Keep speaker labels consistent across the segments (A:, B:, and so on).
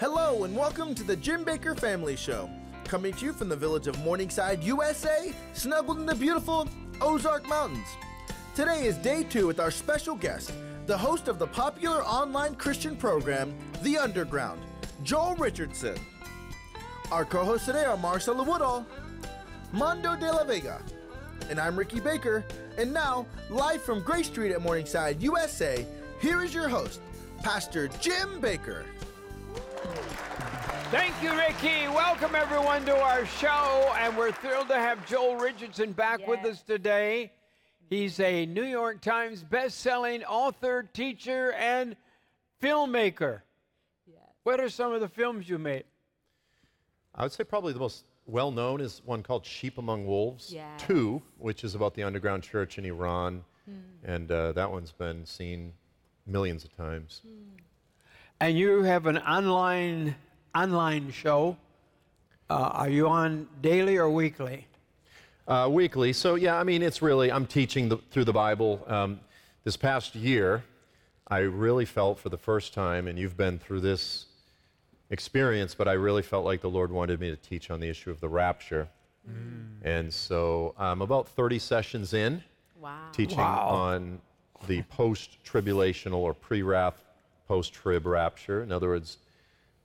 A: Hello and welcome to the Jim Bakker Family Show. Coming to you from the village of Morningside, USA, snuggled in the beautiful Ozark Mountains. Today is day two with our special guest, the host of the popular online Christian program, The Underground, Joel Richardson. Our co hosts today are Marcela Woodall, Mondo de la Vega, and I'm Ricky Bakker. And now, live from Gray Street at Morningside, USA, here is your host, Pastor Jim Bakker.
B: Thank you, Ricky. Welcome, everyone, to our show. And we're thrilled to have Joel Richardson back with us today. He's a New York Times best-selling author, teacher, and filmmaker. Yes. What are some of the films you made?
C: I would say probably the most well known is one called Sheep Among Wolves
D: Yeah.
C: 2, which is about the underground church in Iran. And uh, that one's been seen millions of times.
B: And you have an online online show. Uh, are you on daily or weekly?
C: Uh, weekly. So, yeah, I mean, it's really, I'm teaching the, through the Bible. Um, this past year, I really felt for the first time, and you've been through this experience, but I really felt like the Lord wanted me to teach on the issue of the rapture. And so I'm about 30 sessions in.
D: Wow.
C: teaching
B: Wow.
C: on the post tribulational or pre wrath, post trib rapture. In other words,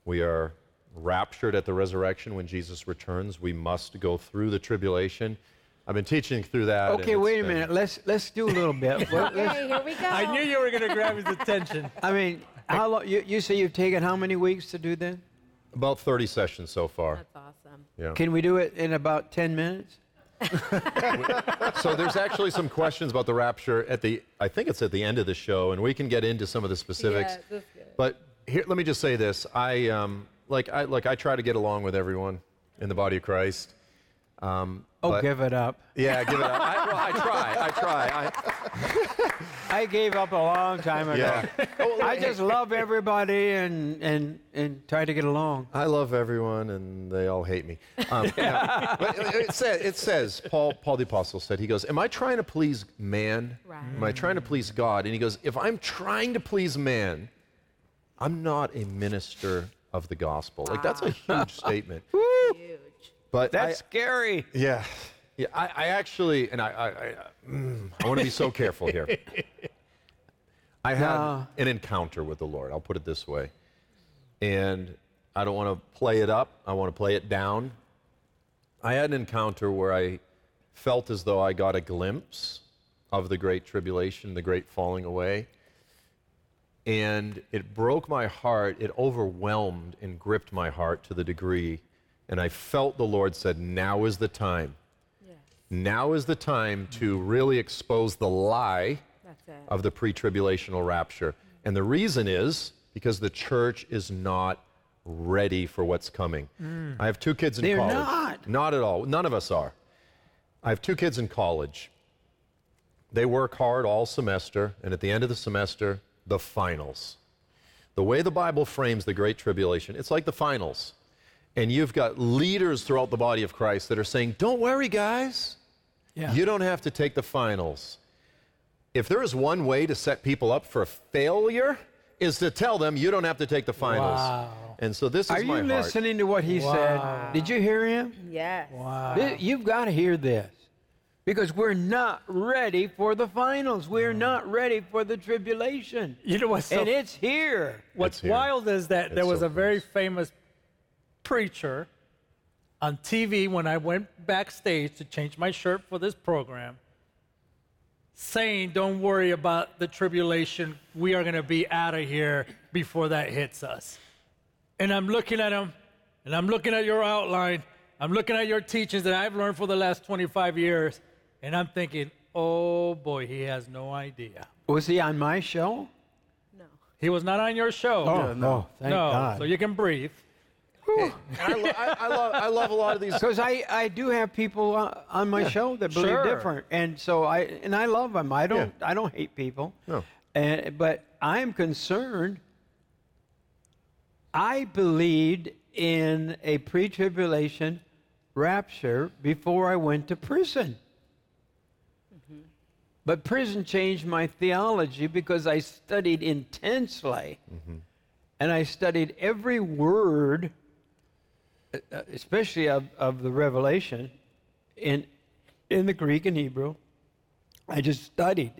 C: we are raptured at the resurrection when Jesus returns. We must go through the tribulation. I've been teaching through that.
B: Okay, wait a
C: been-
B: minute. Let's let's do a little bit.
D: Okay, here we go.
E: I knew you were going to grab his attention.
B: I mean, how long? You, you say you've taken how many weeks to do this?
C: About 30 sessions so far.
D: That's awesome.
C: Yeah.
B: Can we do it in about ten minutes?
C: so there's actually some questions about the rapture at the, I think it's at the end of the show, and we can get into some of the specifics.
D: Yeah, that's good.
C: But here, let me just say this: I um, like I like I try to get along with everyone in the body of Christ. Um,
B: Oh,
C: but-
B: give it up.
C: Yeah, give it up. I, well, I try. I try. I,
B: I gave up a long time ago.
C: yeah.
B: I just love everybody and and and try to get along.
C: I love everyone, and they all hate me. Um, yeah. But it, it, says, it says, Paul, Paul the Apostle said, he goes, Am I trying to please man?
D: Right.
C: Am I trying to please God? And he goes, If I'm trying to please man, I'm not a minister of the gospel. Like, that's a huge statement.
D: Huge.
C: But
B: That's
C: I,
B: scary.
C: Yeah. Yeah, I, I actually, and I, I, I, mm, I want to be so careful here. I had
B: No.
C: an encounter with the Lord. I'll put it this way. And I don't want to play it up, I want to play it down. I had an encounter where I felt as though I got a glimpse of the great tribulation, the great falling away. And it broke my heart. It overwhelmed and gripped my heart to the degree. And I felt the Lord said, Now is the time.
D: Yes.
C: Now is the time to really expose the lie of the pre tribulational rapture. And the reason is because the church is not ready for what's coming. Mm. I have two kids in
B: They're
C: college.
B: not.
C: Not at all. None of us are. I have two kids in college. They work hard all semester, and at the end of the semester, the finals. The way the Bible frames the Great Tribulation, it's like the finals. And you've got leaders throughout the body of Christ that are saying, Don't worry, guys.
B: Yeah.
C: You don't have to take the finals. If there is one way to set people up for failure, is to tell them you don't have to take the finals.
E: Wow.
C: And so this
B: Are
C: is
B: you
C: my heart.
B: listening to what he said? Did you hear him?
D: Yes.
B: Th- You've got to hear this. Because we're not ready for the finals. We're not ready for the tribulation.
E: You know what's so,
B: and it's here.
E: what's
C: It's here.
E: wild is that there was
C: so
E: a very
C: close.
E: famous preacher on TV when I went backstage to change my shirt for this program saying, Don't worry about the tribulation. We are going to be out of here before that hits us. And I'm looking at him, and I'm looking at your outline. I'm looking at your teachings that I've learned for the last 25 years, and I'm thinking, oh boy, he has no idea.
B: Was he on my show?
D: No.
E: He was not on your show.
B: Oh, no. Thank
E: no,
B: God.
E: so you can breathe.
C: And I, lo- I, I, love, I love a lot of these.
B: Because I, I do have people uh, on my show that believe
E: Sure.
B: different, and so I and I love them. I don't I don't hate people.
C: No.
B: And, but I'm concerned. I believed in a pre-tribulation rapture before I went to prison. But prison changed my theology because I studied intensely. and I studied every word, uh, uh, especially of, of the Revelation, in, in the Greek and Hebrew. I just studied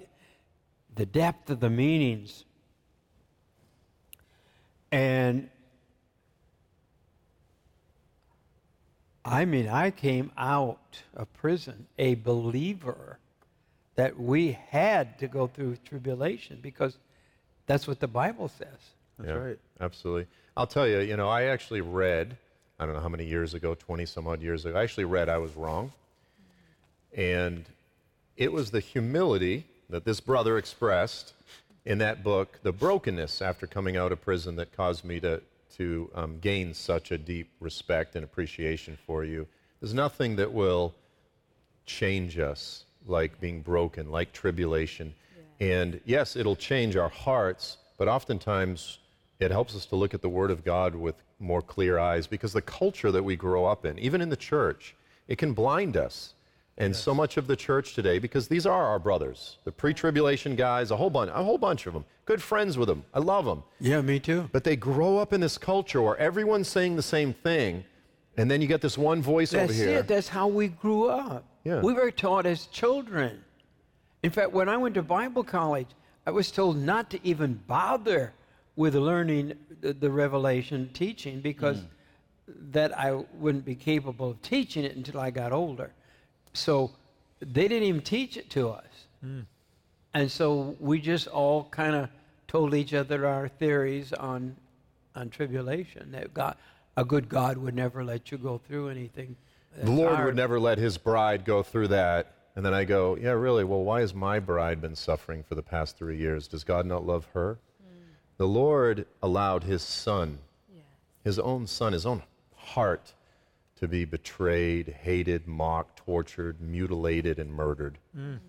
B: the depth of the meanings. And I mean, I came out of prison a believer that we had to go through tribulation because that's what the Bible says.
A: That's
C: yeah,
A: right.
C: Absolutely. I'll tell you, you know, I actually read, I don't know how many years ago, 20 some odd years ago, I actually read I was wrong. And it was the humility that this brother expressed in that book, the brokenness after coming out of prison that caused me to, to um, gain such a deep respect and appreciation for you. There's nothing that will change us like being broken, like tribulation. Yeah. And yes, it'll change our hearts, but oftentimes it helps us to look at the Word of God with more clear eyes because the culture that we grow up in, even in the church, it can blind us. And yes. so much of the church today, because these are our brothers, the pre-tribulation guys, a whole bunch, a whole bunch of them. Good friends with them. I love them.
B: Yeah, me too.
C: But they grow up in this culture where everyone's saying the same thing, and then you get this one voice
B: That's
C: over here.
B: That's It. That's how we grew up.
C: Yeah.
B: We were taught as children. In fact, when I went to Bible college, I was told not to even bother with learning the, the Revelation teaching because mm. that I wouldn't be capable of teaching it until I got older. So they didn't even teach it to us. Mm. And so we just all kind of told each other our theories on on tribulation that God a good God would never let you go through anything.
C: The Lord hard. would never let his bride go through that. And then I go, yeah, really? Well, why has my bride been suffering for the past three years? Does God not love her? Mm. The Lord allowed his son, yes. his own son, his own heart, to be betrayed, hated, mocked, tortured, mutilated, and murdered mm.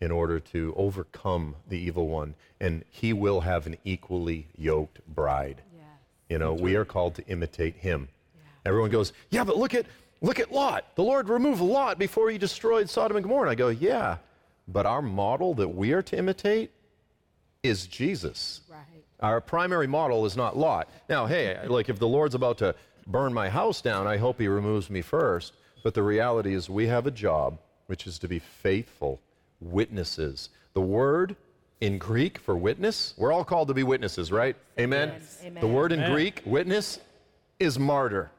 C: in order to overcome the evil one. And he will have an equally yoked bride. Yes. You know, we are called to imitate him. Yeah. Everyone goes, yeah, but look at, look at Lot. The Lord removed Lot before he destroyed Sodom and Gomorrah. And I go, yeah, but our model that we are to imitate is Jesus. Right. Our primary model is not Lot. Now, hey, like if the Lord's about to burn my house down, I hope he removes me first. But the reality is, we have a job, which is to be faithful witnesses. The word in Greek for witness, we're all called to be witnesses, right? Amen? Amen. The word in Amen. Greek, witness, is martyr.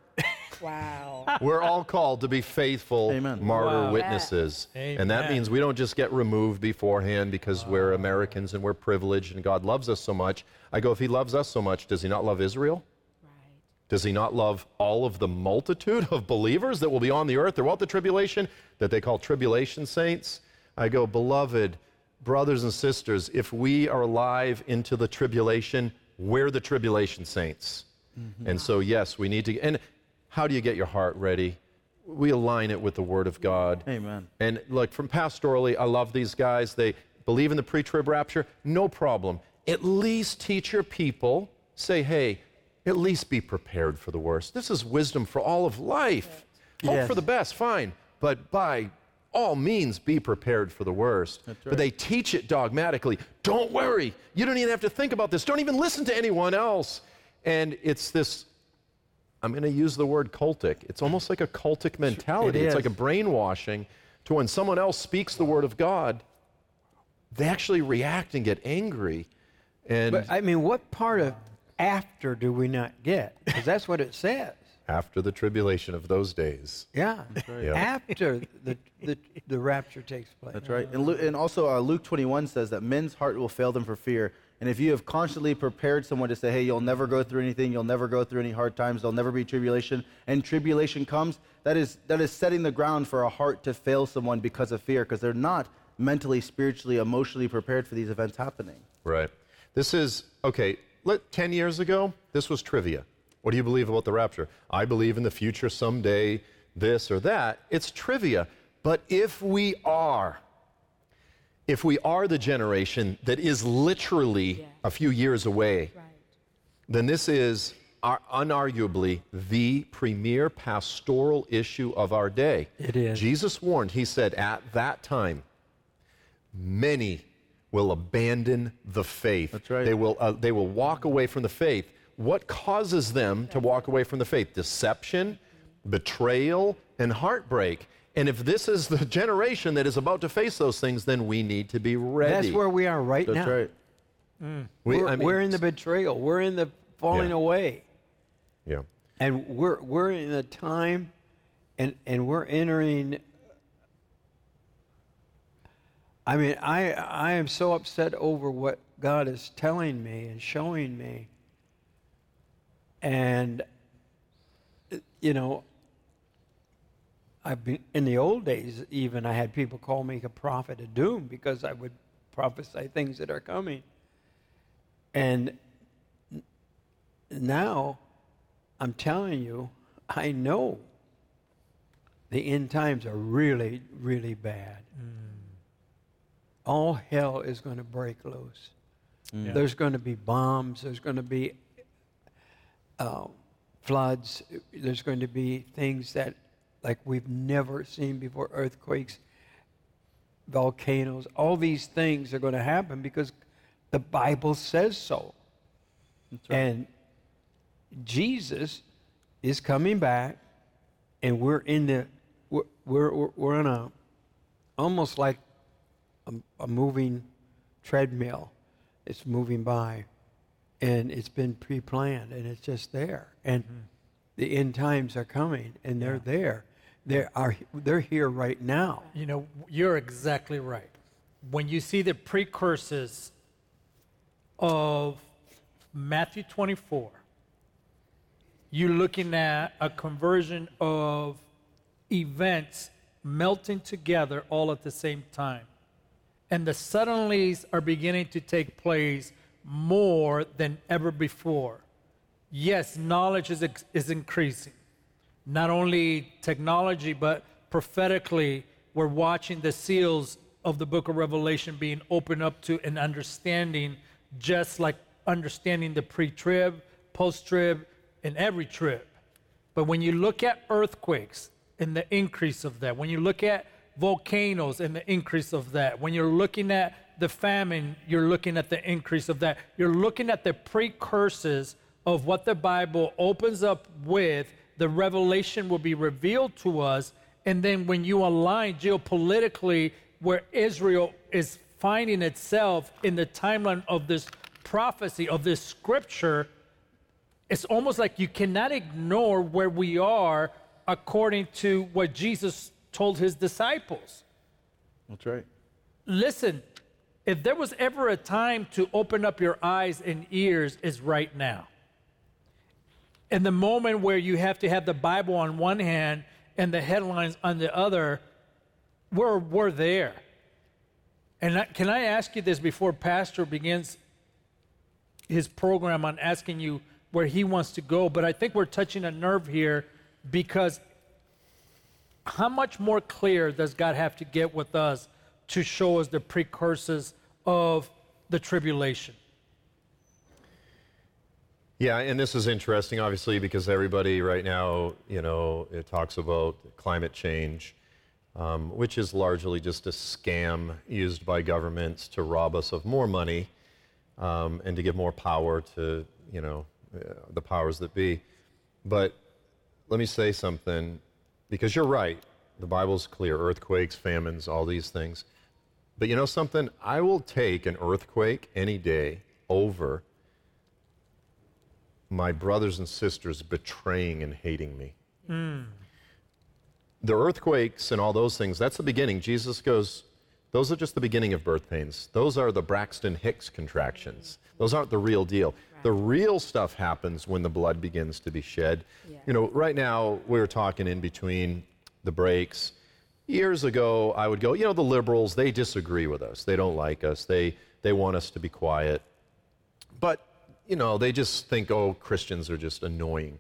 D: Wow.
C: We're all called to be faithful
A: Amen.
C: martyr wow. witnesses. Amen. And that means we don't just get removed beforehand because wow. we're Americans and we're privileged and God loves us so much. I go, if He loves us so much, does He not love Israel? Does he not love all of the multitude of believers that will be on the earth throughout the tribulation that they call tribulation saints? I go, beloved brothers and sisters, if we are alive into the tribulation, we're the tribulation saints. Mm-hmm. And so, yes, we need to. And how do you get your heart ready? We align it with the Word of God.
A: Amen.
C: And look, from pastorally, I love these guys. They believe in the pre trib rapture. No problem. At least teach your people, say, hey, at least be prepared for the worst. This is wisdom for all of life. Hope yes. for the best, fine. But by all means, be prepared for the worst. Right. But they teach it dogmatically. Don't worry. You don't even have to think about this. Don't even listen to anyone else. And it's this, I'm going to use the word cultic. It's almost like a cultic mentality. It it's like a brainwashing to when someone else speaks the word of God, they actually react and get angry. And
B: but I mean, what part of after do we not get? Because that's what it says.
C: After the tribulation of those days.
B: Yeah. Right. After the, the, the rapture takes place.
A: That's right. And, Luke, and also, uh, Luke 21 says that men's heart will fail them for fear. And if you have constantly prepared someone to say, hey, you'll never go through anything, you'll never go through any hard times, there'll never be tribulation, and tribulation comes, that is, that is setting the ground for a heart to fail someone because of fear, because they're not mentally, spiritually, emotionally prepared for these events happening.
C: Right. This is, okay, let, 10 years ago, this was trivia. What do you believe about the rapture? I believe in the future someday, this or that. It's trivia. But if we are, if we are the generation that is literally yeah. a few years away, right. then this is our, unarguably the premier pastoral issue of our day.
B: It is.
C: Jesus warned, he said, at that time, many will abandon the faith.
A: That's right.
C: They will, uh, they will walk away from the faith. What causes them to walk away from the faith? Deception, betrayal, and heartbreak. And if this is the generation that is about to face those things, then we need to be ready.
B: That's where we are right now.
C: That's
B: now.
C: right. Mm.
B: We,
C: We-
B: are
C: I mean,
B: we're in the betrayal. We're in the falling
C: Yeah.
B: away.
C: Yeah.
B: And we're we're in a time and and we're entering I mean, I I am so upset over what God is telling me and showing me. And you know, I've been in the old days even I had people call me a prophet of doom because I would prophesy things that are coming. And now I'm telling you, I know the end times are really, really bad. Mm. All hell is going to break loose.
E: Yeah.
B: There's going to be bombs. There's going to be uh, floods. There's going to be things that, like we've never seen before earthquakes, volcanoes. All these things are going to happen because the Bible says so. And Jesus is coming back, and we're in the we're we're, we're in a almost like a, a moving treadmill. It's moving by, and it's been pre-planned, and it's just there. And mm-hmm. the end times are coming, and they're there. They are they're here right now.
E: You know, you're exactly right. When you see the precursors of Matthew 24, you're looking at a conversion of events melting together all at the same time. And the suddenlies are beginning to take place more than ever before. Yes, knowledge is, is increasing. Not only technology, but prophetically, we're watching the seals of the book of Revelation being opened up to an understanding, just like understanding the pre trib, post trib, and every trib. But when you look at earthquakes and the increase of that, when you look at volcanoes and the increase of that, when you're looking at the famine, you're looking at the increase of that. You're looking at the precursors of what the Bible opens up with. The revelation will be revealed to us. And then when you align geopolitically where Israel is finding itself in the timeline of this prophecy, of this scripture, it's almost like you cannot ignore where we are according to what Jesus told his disciples.
A: That's right.
E: Listen, if there was ever a time to open up your eyes and ears, is right now. In the moment where you have to have the Bible on one hand and the headlines on the other, we're, we're there. And I, can I ask you this before Pastor begins his program on asking you where he wants to go? But I think we're touching a nerve here because how much more clear does God have to get with us to show us the precursors of the tribulation?
C: Yeah, and this is interesting, obviously, because everybody right now, you know, it talks about climate change, um, which is largely just a scam used by governments to rob us of more money um, and to give more power to, you know, uh, the powers that be. But let me say something, because you're right. The Bible's clear earthquakes, famines, all these things. But you know something? I will take an earthquake any day over my brothers and sisters betraying and hating me. Hmm. The earthquakes and all those things, that's the beginning. Jesus goes, those are just the beginning of birth pains. Those are the Braxton Hicks contractions. Those aren't the real deal. The real stuff happens when the blood begins to be shed. You know, right now, we were talking in between the breaks. Years ago, I would go, you know, the liberals, they disagree with us. They don't like us. They, they want us to be quiet. But, you know, they just think, oh, Christians are just annoying.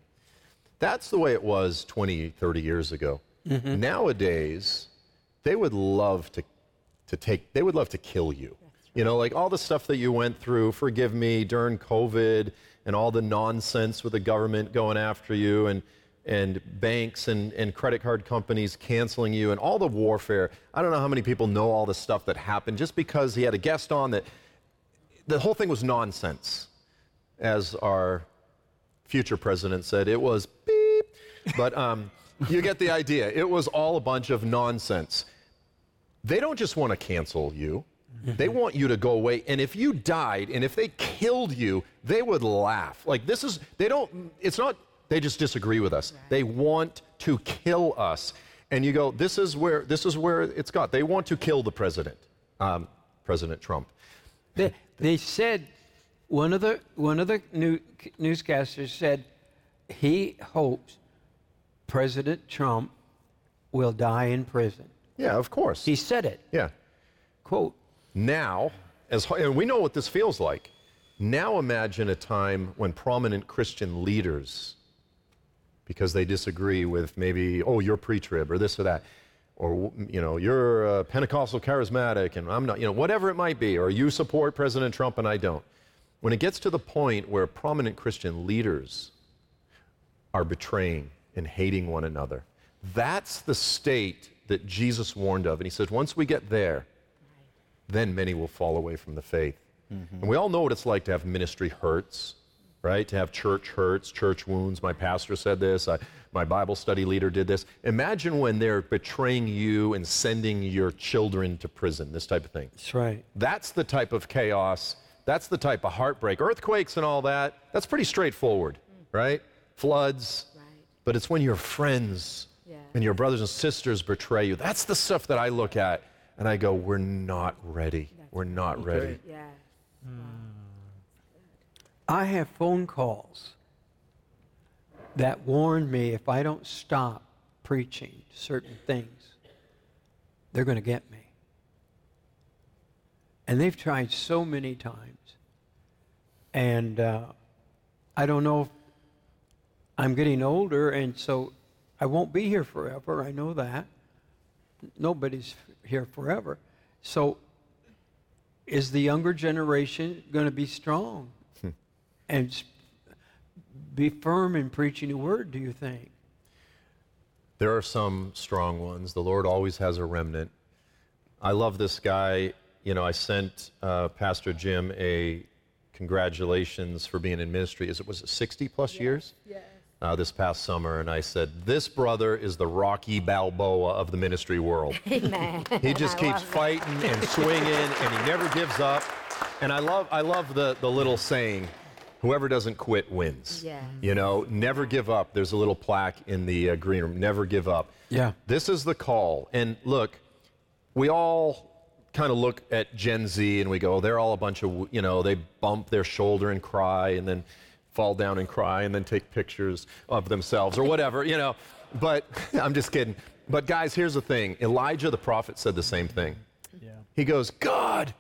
C: That's the way it was 20, 30 years ago. Mm-hmm. Nowadays, they would love to, to take, they would love to kill you. You know, like all the stuff that you went through, forgive me, during COVID and all the nonsense with the government going after you and, and banks and, and credit card companies canceling you and all the warfare. I don't know how many people know all the stuff that happened just because he had a guest on that the whole thing was nonsense, as our future president said it was beep. But um, you get the idea. It was all a bunch of nonsense. They don't just want to cancel you. They want you to go away. And if you died and if they killed you, they would laugh. Like this is, they don't, it's not, they just disagree with us. They want to kill us. And you go, this is where, this is where it's got. They want to kill the president, um, President Trump.
B: They, they said, one of the, one of the new, newscasters said he hopes President Trump will die in prison.
C: Yeah, of course.
B: He said it.
C: yeah.
B: Quote,
C: Now, as and we know what this feels like. Now imagine a time when prominent Christian leaders, because they disagree with maybe, oh, you're pre-trib or this or that, or you know, you're a Pentecostal charismatic and I'm not, you know, whatever it might be, or you support President Trump and I don't. When it gets to the point where prominent Christian leaders are betraying and hating one another, that's the state that Jesus warned of. And he says, once we get there, then many will fall away from the faith. Mm-hmm. And we all know what it's like to have ministry hurts, right? To have church hurts, church wounds. My pastor said this. I, my Bible study leader did this. Imagine when they're betraying you and sending your children to prison, this type of thing.
B: that's right.
C: That's the type of chaos. That's the type of heartbreak. Earthquakes and all that, that's pretty straightforward, right? Floods.
D: Right.
C: But it's when your friends
D: Yeah.
C: and your brothers and sisters betray you. That's the stuff that I look at and I go, we're not ready. We're not ready.
D: Yeah.
B: I have phone calls that warn me if I don't stop preaching certain things, they're going to get me. And they've tried so many times. And uh, I don't know if I'm getting older, and so I won't be here forever. I know that. Nobody's here forever. So is the younger generation going to be strong and be firm in preaching the word, do you think?
C: There are some strong ones. The Lord always has a remnant. I love this guy. You know, I sent uh, Pastor Jim a congratulations for being in ministry. Is it was it 60 plus years?
D: Yes.
C: Uh, this past summer, and I said, "This brother is the Rocky Balboa of the ministry world.
D: Amen.
C: He just
D: I
C: keeps
D: love that.
C: fighting and swinging, and he never gives up. And I love, I love the, the little saying, whoever doesn't quit wins.
D: Yes.
C: You know, never give up. There's a little plaque in the uh, green room, never give up.
B: Yeah.
C: This is the call. And look, we all kind of look at Gen Z and we go, they're all a bunch of, you know, they bump their shoulder and cry and then fall down and cry and then take pictures of themselves or whatever, you know. But I'm just kidding. But guys, here's the thing Elijah the prophet said the same thing.
E: Yeah.
C: He goes, God,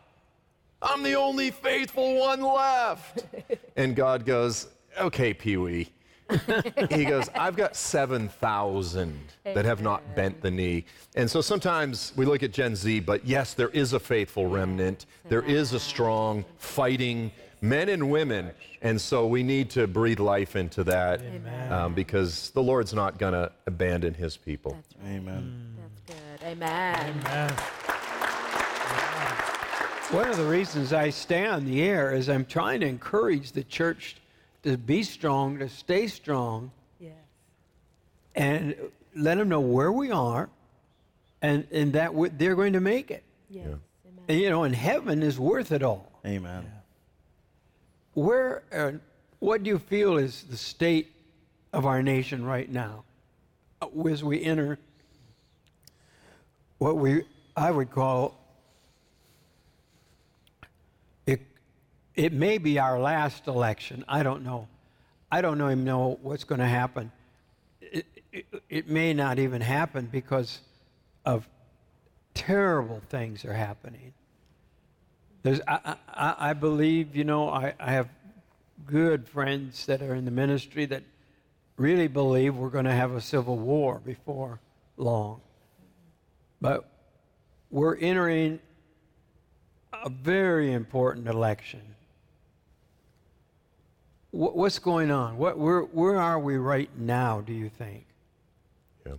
C: I'm the only faithful one left. and God goes, okay, Pee Wee. he goes, I've got 7,000 that have not bent the knee. And so sometimes we look at Gen Z, but yes, there is a faithful remnant. There is a strong, fighting men and women. And so we need to breathe life into that um, because the Lord's not going to abandon his people.
A: Amen.
D: That's good. Amen.
E: Man.
B: One of the reasons I stay on the air is I'm trying to encourage the church to be strong, to stay strong,
D: Yes.
B: and let them know where we are and, and that we they're going to make it.
D: Yes. Amen.
B: And, you know, and heaven is worth it all.
A: Amen.
B: Where, uh, what do you feel is the state of our nation right now uh, as we enter what we I would call it? It may be our last election. I don't know. I don't even know what's going to happen. It, it, it may not even happen because of terrible things are happening. There's, I, I, I believe, you know, I, I have good friends that are in the ministry that really believe we're going to have a civil war before long. But we're entering a very important election. Wh- What's going on? What, where, where are we right now, do you think?
C: Yeah.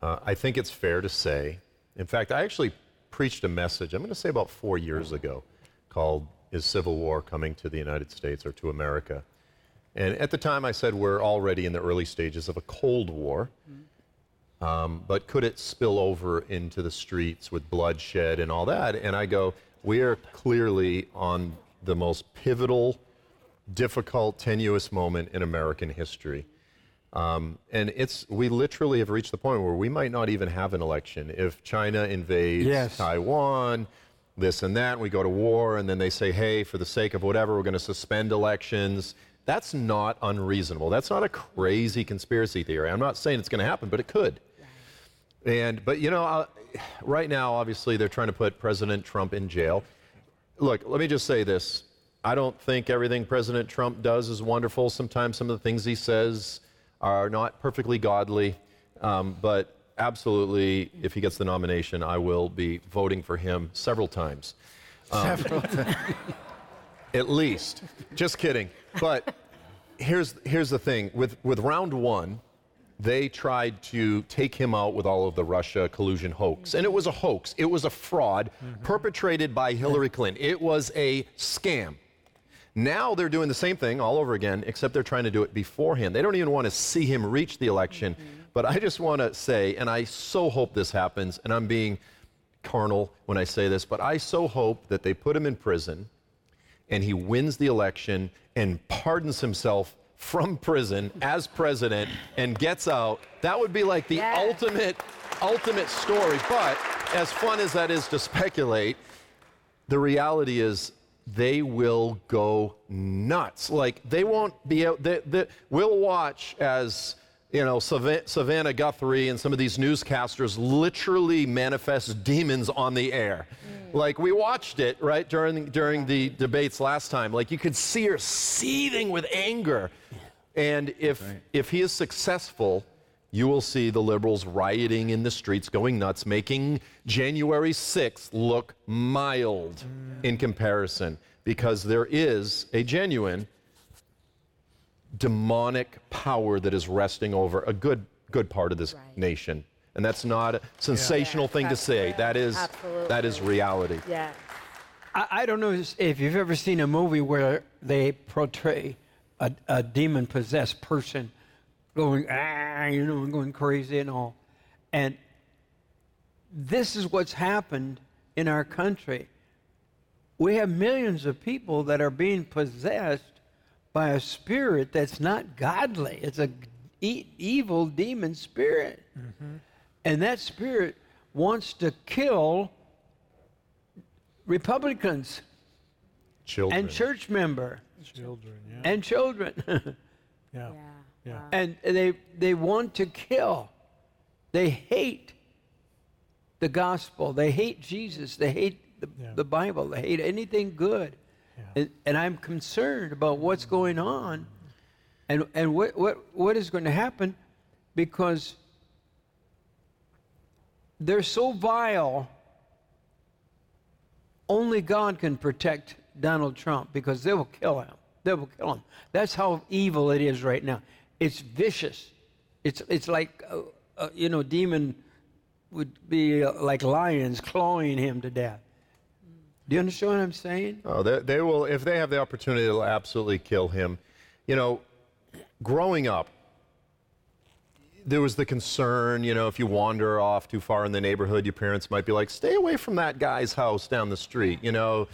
C: Uh, I think it's fair to say, in fact, I actually preached a message, I'm going to say about four years ago, called Is Civil War Coming to the United States or to America? And at the time, I said we're already in the early stages of a Cold War. Um, but could it spill over into the streets with bloodshed and all that? And I go, we are clearly on the most pivotal, difficult, tenuous moment in American history. Um, and it's we literally have reached the point where we might not even have an election if China invades
B: Yes.
C: Taiwan, this and that. We go to war, and then they say, "Hey, for the sake of whatever, we're going to suspend elections." That's not unreasonable. That's not a crazy conspiracy theory. I'm not saying it's going to happen, but it could. And but you know, uh, right now, obviously, they're trying to put President Trump in jail. Look, let me just say this. I don't think everything President Trump does is wonderful. Sometimes some of the things he says are not perfectly godly. Um, but absolutely, if he gets the nomination, I will be voting for him several times.
A: Several times.
C: At least. Just kidding. But here's, here's the thing with, with round one, they tried to take him out with all of the Russia collusion hoax. And it was a hoax, it was a fraud perpetrated by Hillary Clinton. It was a scam. Now they're doing the same thing all over again, except they're trying to do it beforehand. They don't even want to see him reach the election. Mm-hmm. But I just want to say, and I so hope this happens, and I'm being carnal when I say this, but I so hope that they put him in prison and he wins the election and pardons himself from prison as president and gets out. That would be like the
D: Yeah.
C: ultimate, ultimate story. But as fun as that is to speculate, the reality is they will go nuts. Like they won't be out. They, they, we'll watch as you know Savannah Guthrie and some of these newscasters literally manifest demons on the air. Mm. Like we watched it right during during the debates last time. Like you could see her seething with anger. And if if he is successful, you will see the liberals rioting in the streets, going nuts, making January 6th look mild in comparison because there is a genuine demonic power that is resting over a good good part of this
D: Right.
C: nation. And that's not a sensational thing to say. That is that is reality.
D: Yeah.
B: I, I don't know if you've ever seen a movie where they portray a, a demon possessed person going, ah, you know, I'm going crazy and all. And this is what's happened in our country. We have millions of people that are being possessed by a spirit that's not godly. It's a e- evil demon spirit. And that spirit wants to kill Republicans
C: Children.
B: and church member
E: Children, yeah.
B: and children.
E: yeah.
D: Yeah.
E: Yeah.
B: And they they want to kill. They hate the gospel. They hate Jesus. They hate the,
E: Yeah.
B: the Bible. They hate anything good. And, and I'm concerned about what's going on and, and what, what, what is going to happen because they're so vile. Only God can protect Donald Trump because they will kill him. They will kill him. That's how evil it is right now. It's vicious. It's, it's like, uh, uh, you know, demon would be uh, like lions clawing him to death. Do you understand what I'm saying?
C: Oh, they, they will, if they have the opportunity, they'll absolutely kill him. You know, growing up, there was the concern, you know, if you wander off too far in the neighborhood, your parents might be like, stay away from that guy's house down the street. You know,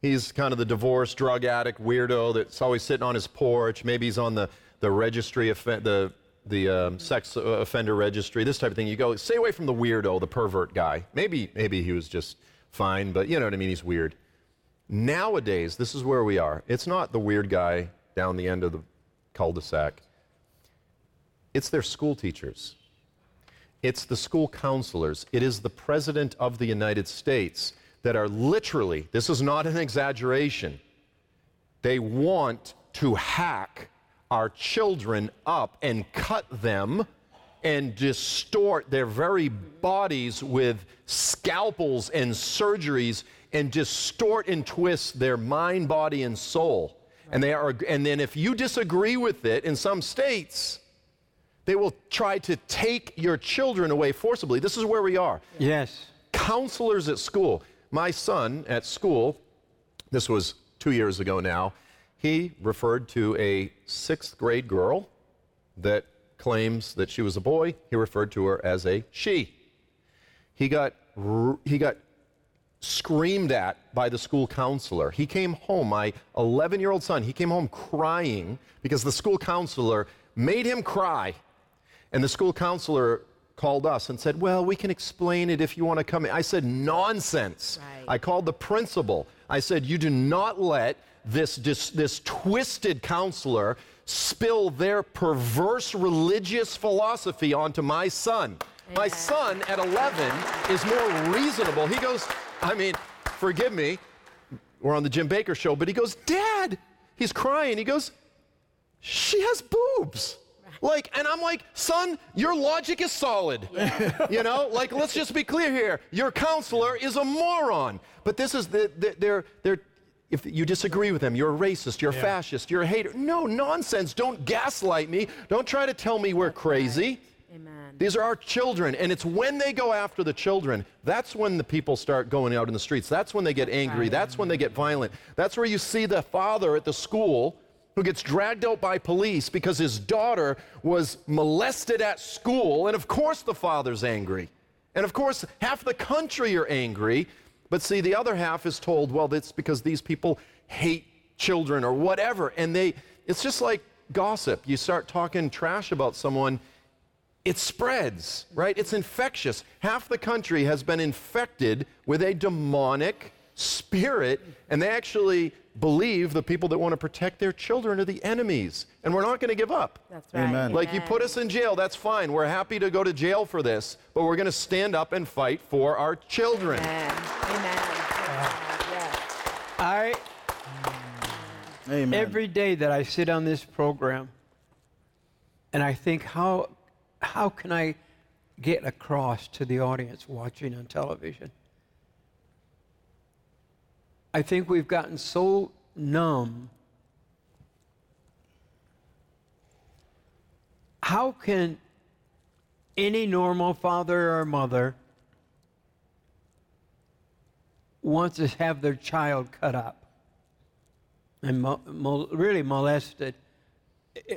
C: he's kind of the divorced drug addict weirdo that's always sitting on his porch. Maybe he's on the, the registry, the, the um, sex uh, offender registry, this type of thing. You go, stay away from the weirdo, the pervert guy. Maybe, maybe he was just fine, but you know what I mean? He's weird. Nowadays, this is where we are. It's not the weird guy down the end of the cul de sac, it's their school teachers. It's the school counselors. It is the President of the United States that are literally, this is not an exaggeration, they want to hack our children up and cut them and distort their very bodies with scalpels and surgeries and distort and twist their mind, body, and soul. And they are and then if you disagree with it in some states, they will try to take your children away forcibly. This is where we are
B: Yes.
C: counselors at school. My son at school, this was two years ago now, he referred to a sixth grade girl that claims that she was a boy. He referred to her as a she. He got, he got screamed at by the school counselor. He came home, my 11 year old son, he came home crying because the school counselor made him cry. And the school counselor called us and said, Well, we can explain it if you want to come in. I said, Nonsense. Right. I called the principal. I said, You do not let this, this, this twisted counselor spill their perverse religious philosophy onto my son. Yeah. My son at 11 is more reasonable. He goes, I mean, forgive me, we're on the Jim Bakker show, but he goes, Dad, he's crying. He goes, She has boobs. Like, and I'm like, son, your logic is solid. Yeah. you know, like, let's just be clear here. Your counselor is a moron. But this is the, the they're, they're, if you disagree with them, you're a racist, you're a yeah. fascist, you're a hater. No, nonsense. Don't gaslight me. Don't try to tell me we're crazy. Amen. These are our children, and it's when they go after the children, that's when the people start going out in the streets. That's when they get angry. Right. That's when they get violent. That's where you see the father at the school who gets dragged out by police because his daughter was molested at school. And of course, the father's angry. And of course, half the country are angry. But see, the other half is told, well, it's because these people hate children or whatever. And they, it's just like gossip. You start talking trash about someone, it spreads, right? It's infectious. Half the country has been infected with a demonic spirit, and they actually believe the people that want to protect their children are the enemies. And we're not going to give up.
D: That's right. Amen.
C: Like you put us in jail, that's fine. We're happy to go to jail for this, but we're going to stand up and fight for our children.
D: Amen. Amen.
B: I
A: Amen.
B: every day that I sit on this program and I think how how can I get across to the audience watching on television? I think we've gotten so numb. How can any normal father or mother want to have their child cut up and mo- mo- really molested,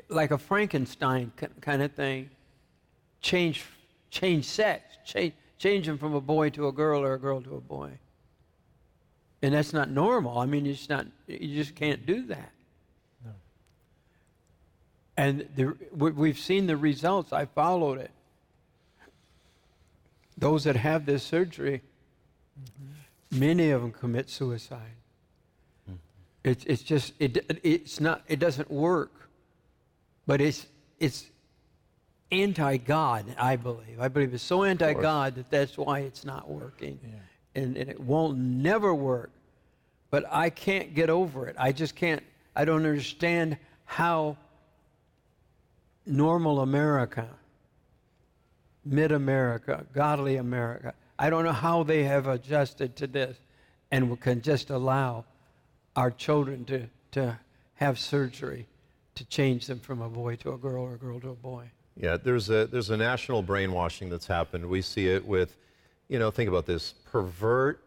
B: like a Frankenstein kind of thing? Change, change sex, change, change them from a boy to a girl or a girl to a boy. And that's not normal. I mean, it's not, you just can't do that. No. And the, we've seen the results. I followed it. Those that have this surgery, mm-hmm. many of them commit suicide. Mm-hmm. It's, it's just, it, it's not, it doesn't work. But it's, it's anti God, I believe. I believe it's so anti God that that's why it's not working. Yeah and, and it won't never work. But I can't get over it. I just can't, I don't understand how normal America, mid America, godly America, I don't know how they have adjusted to this and can just allow our children to, to have surgery to change them from a boy to a girl or a girl to a boy.
C: Yeah, there's a, there's a national brainwashing that's happened. We see it with you know, think about this pervert,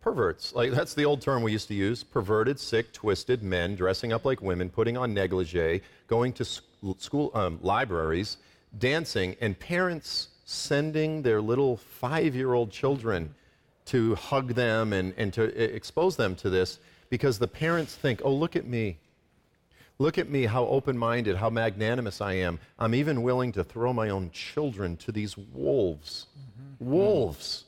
C: perverts. Like, that's the old term we used to use perverted, sick, twisted men dressing up like women, putting on negligee, going to school um, libraries, dancing, and parents sending their little five year old children to hug them and, and to expose them to this because the parents think, oh, look at me. Look at me, how open minded, how magnanimous I am. I'm even willing to throw my own children to these wolves. Mm-hmm. Wolves.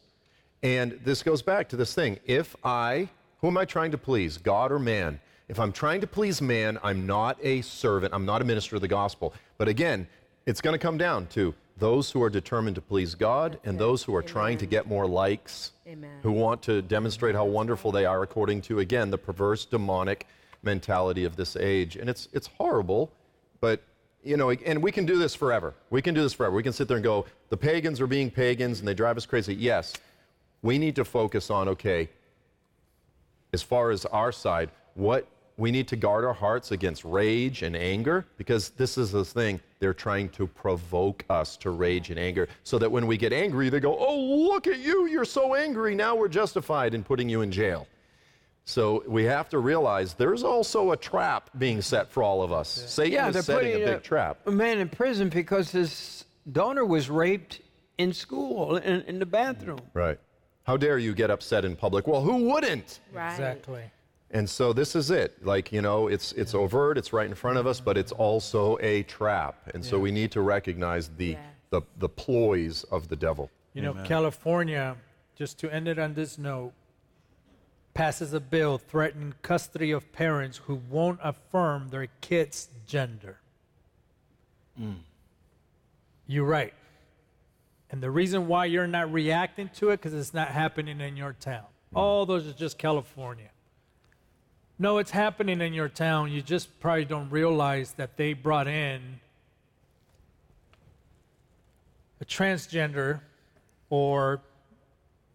C: And this goes back to this thing. If I, who am I trying to please, God or man? If I'm trying to please man, I'm not a servant, I'm not a minister of the gospel. But again, it's going to come down to those who are determined to please God and those who are Amen. trying to get more likes, Amen. who want to demonstrate how wonderful they are according to, again, the perverse, demonic, mentality of this age. And it's, it's horrible, but, you know, and we can do this forever. We can do this forever. We can sit there and go, the pagans are being pagans and they drive us crazy. Yes, we need to focus on, okay, as far as our side, what we need to guard our hearts against rage and anger because this is the thing they're trying to provoke us to rage and anger so that when we get angry they go oh look at you you're so angry now we're justified in putting you in jail So we have to realize there's also a trap being set for all of us. Satan
B: Yeah,
C: is
B: they're
C: setting a
B: putting
C: big trap.
B: a man in prison because his daughter was raped in school in, in the bathroom. Mm.
C: Right. How dare you get upset in public? Well, who wouldn't?
D: Right.
E: Exactly.
C: And so this is it. Like, you know, it's it's overt, it's right in front of us, but it's also a trap. And so we need to recognize the
D: Yes.
C: the, the ploys of the devil.
E: You know, California, just to end it on this note, passes a bill threatening custody of parents who won't affirm their kids' gender. Mm. You're right. And the reason why you're not reacting to it because it's not happening in your town. Mm. All those are just California. No, it's happening in your town. You just probably don't realize that they brought in a transgender, or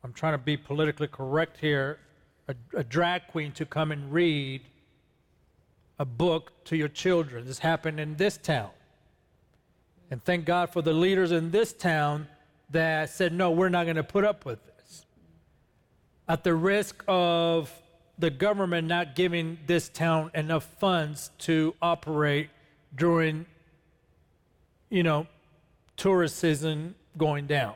E: I'm trying to be politically correct here, a, a drag queen to come and read a book to your children. This happened in this town. And thank God for the leaders in this town that said, no, we're not going to put up with this. At the risk of the government not giving this town enough funds to operate during, you know, tourist season going down.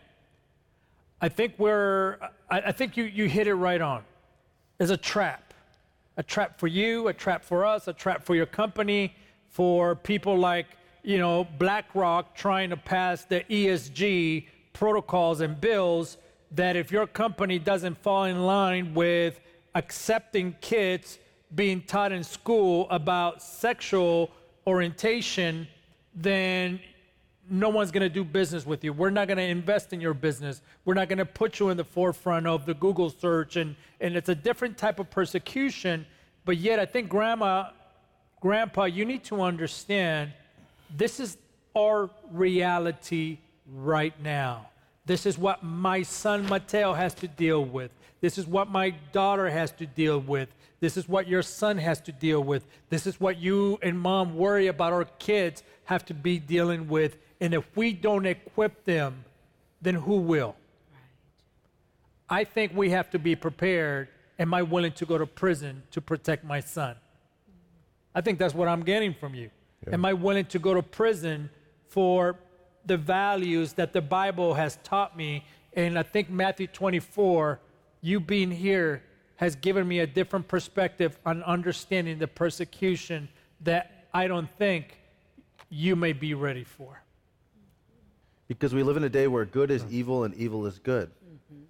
E: I think we're, I, I think you, you hit it right on. There's a trap. A trap for you, a trap for us, a trap for your company, for people like, you know, BlackRock trying to pass the ESG protocols and bills that if your company doesn't fall in line with accepting kids being taught in school about sexual orientation, then no one's going to do business with you. We're not going to invest in your business. We're not going to put you in the forefront of the Google search. And, and it's a different type of persecution. But yet, I think, Grandma, Grandpa, you need to understand this is our reality right now. This is what my son Mateo has to deal with. This is what my daughter has to deal with. This is what your son has to deal with. This is what you and mom worry about our kids have to be dealing with. And if we don't equip them, then who will? I think we have to be prepared. Am I willing to go to prison to protect my son? I think that's what I'm getting from you. Am I willing to go to prison for the values that the Bible has taught me? And I think Matthew 24, you being here, has given me a different perspective on understanding the persecution that I don't think you may be ready for.
A: Because we live in a day where good is mm. evil and evil is good. Mm-hmm.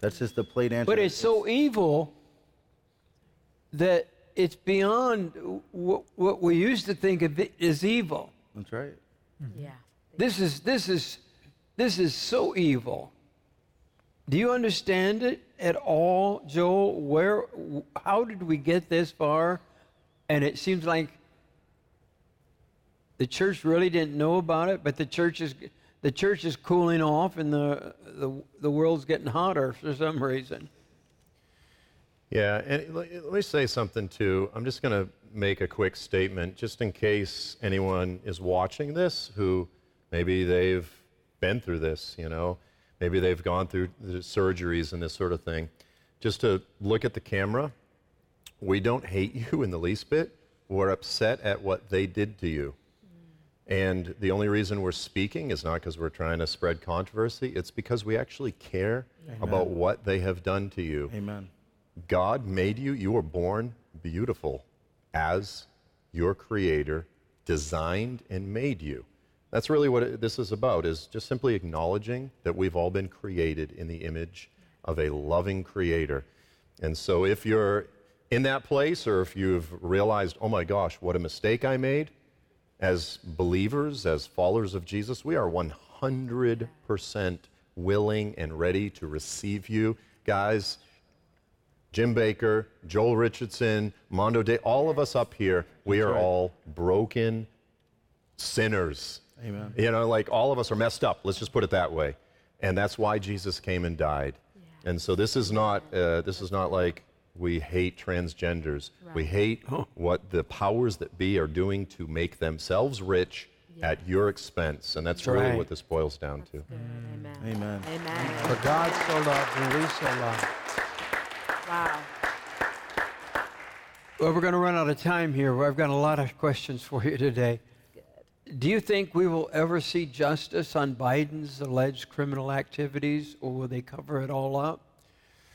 A: That's just the plain answer.
B: But it's so evil that it's beyond what, what we used to think of it as evil.
A: That's right. Mm-hmm.
D: Yeah.
B: This is this is this is so evil. Do you understand it at all, Joel? Where how did we get this far? And it seems like the church really didn't know about it, but the church is the church is cooling off and the the, the world's getting hotter for some reason.
C: Yeah, and let me say something too. I'm just going to make a quick statement, just in case anyone is watching this who maybe they've been through this, you know, maybe they've gone through the surgeries and this sort of thing. Just to look at the camera, we don't hate you in the least bit. We're upset at what they did to you. And the only reason we're speaking is not because we're trying to spread controversy, it's because we actually care about what they have done to you.
A: Amen.
C: God made you, you were born beautiful as your creator designed and made you. That's really what it, this is about is just simply acknowledging that we've all been created in the image of a loving creator. And so if you're in that place or if you've realized, "Oh my gosh, what a mistake I made," as believers, as followers of Jesus, we are 100% willing and ready to receive you. Guys, Jim Bakker, Joel Richardson, Mondo Day, all of us up here, we are all broken sinners.
A: Amen.
C: You know, like all of us are messed up. Let's just put it that way. And that's why Jesus came and died. And so this is not uh, this is not like we hate transgenders. We hate what the powers that be are doing to make themselves rich at your expense. And that's really
B: right.
C: what this boils down to.
D: Amen.
A: Amen.
D: Amen.
F: For God so loved and we so loved.
D: Wow.
B: Well, we're going to run out of time here. I've got a lot of questions for you today. Do you think we will ever see justice on Biden's alleged criminal activities, or will they cover it all up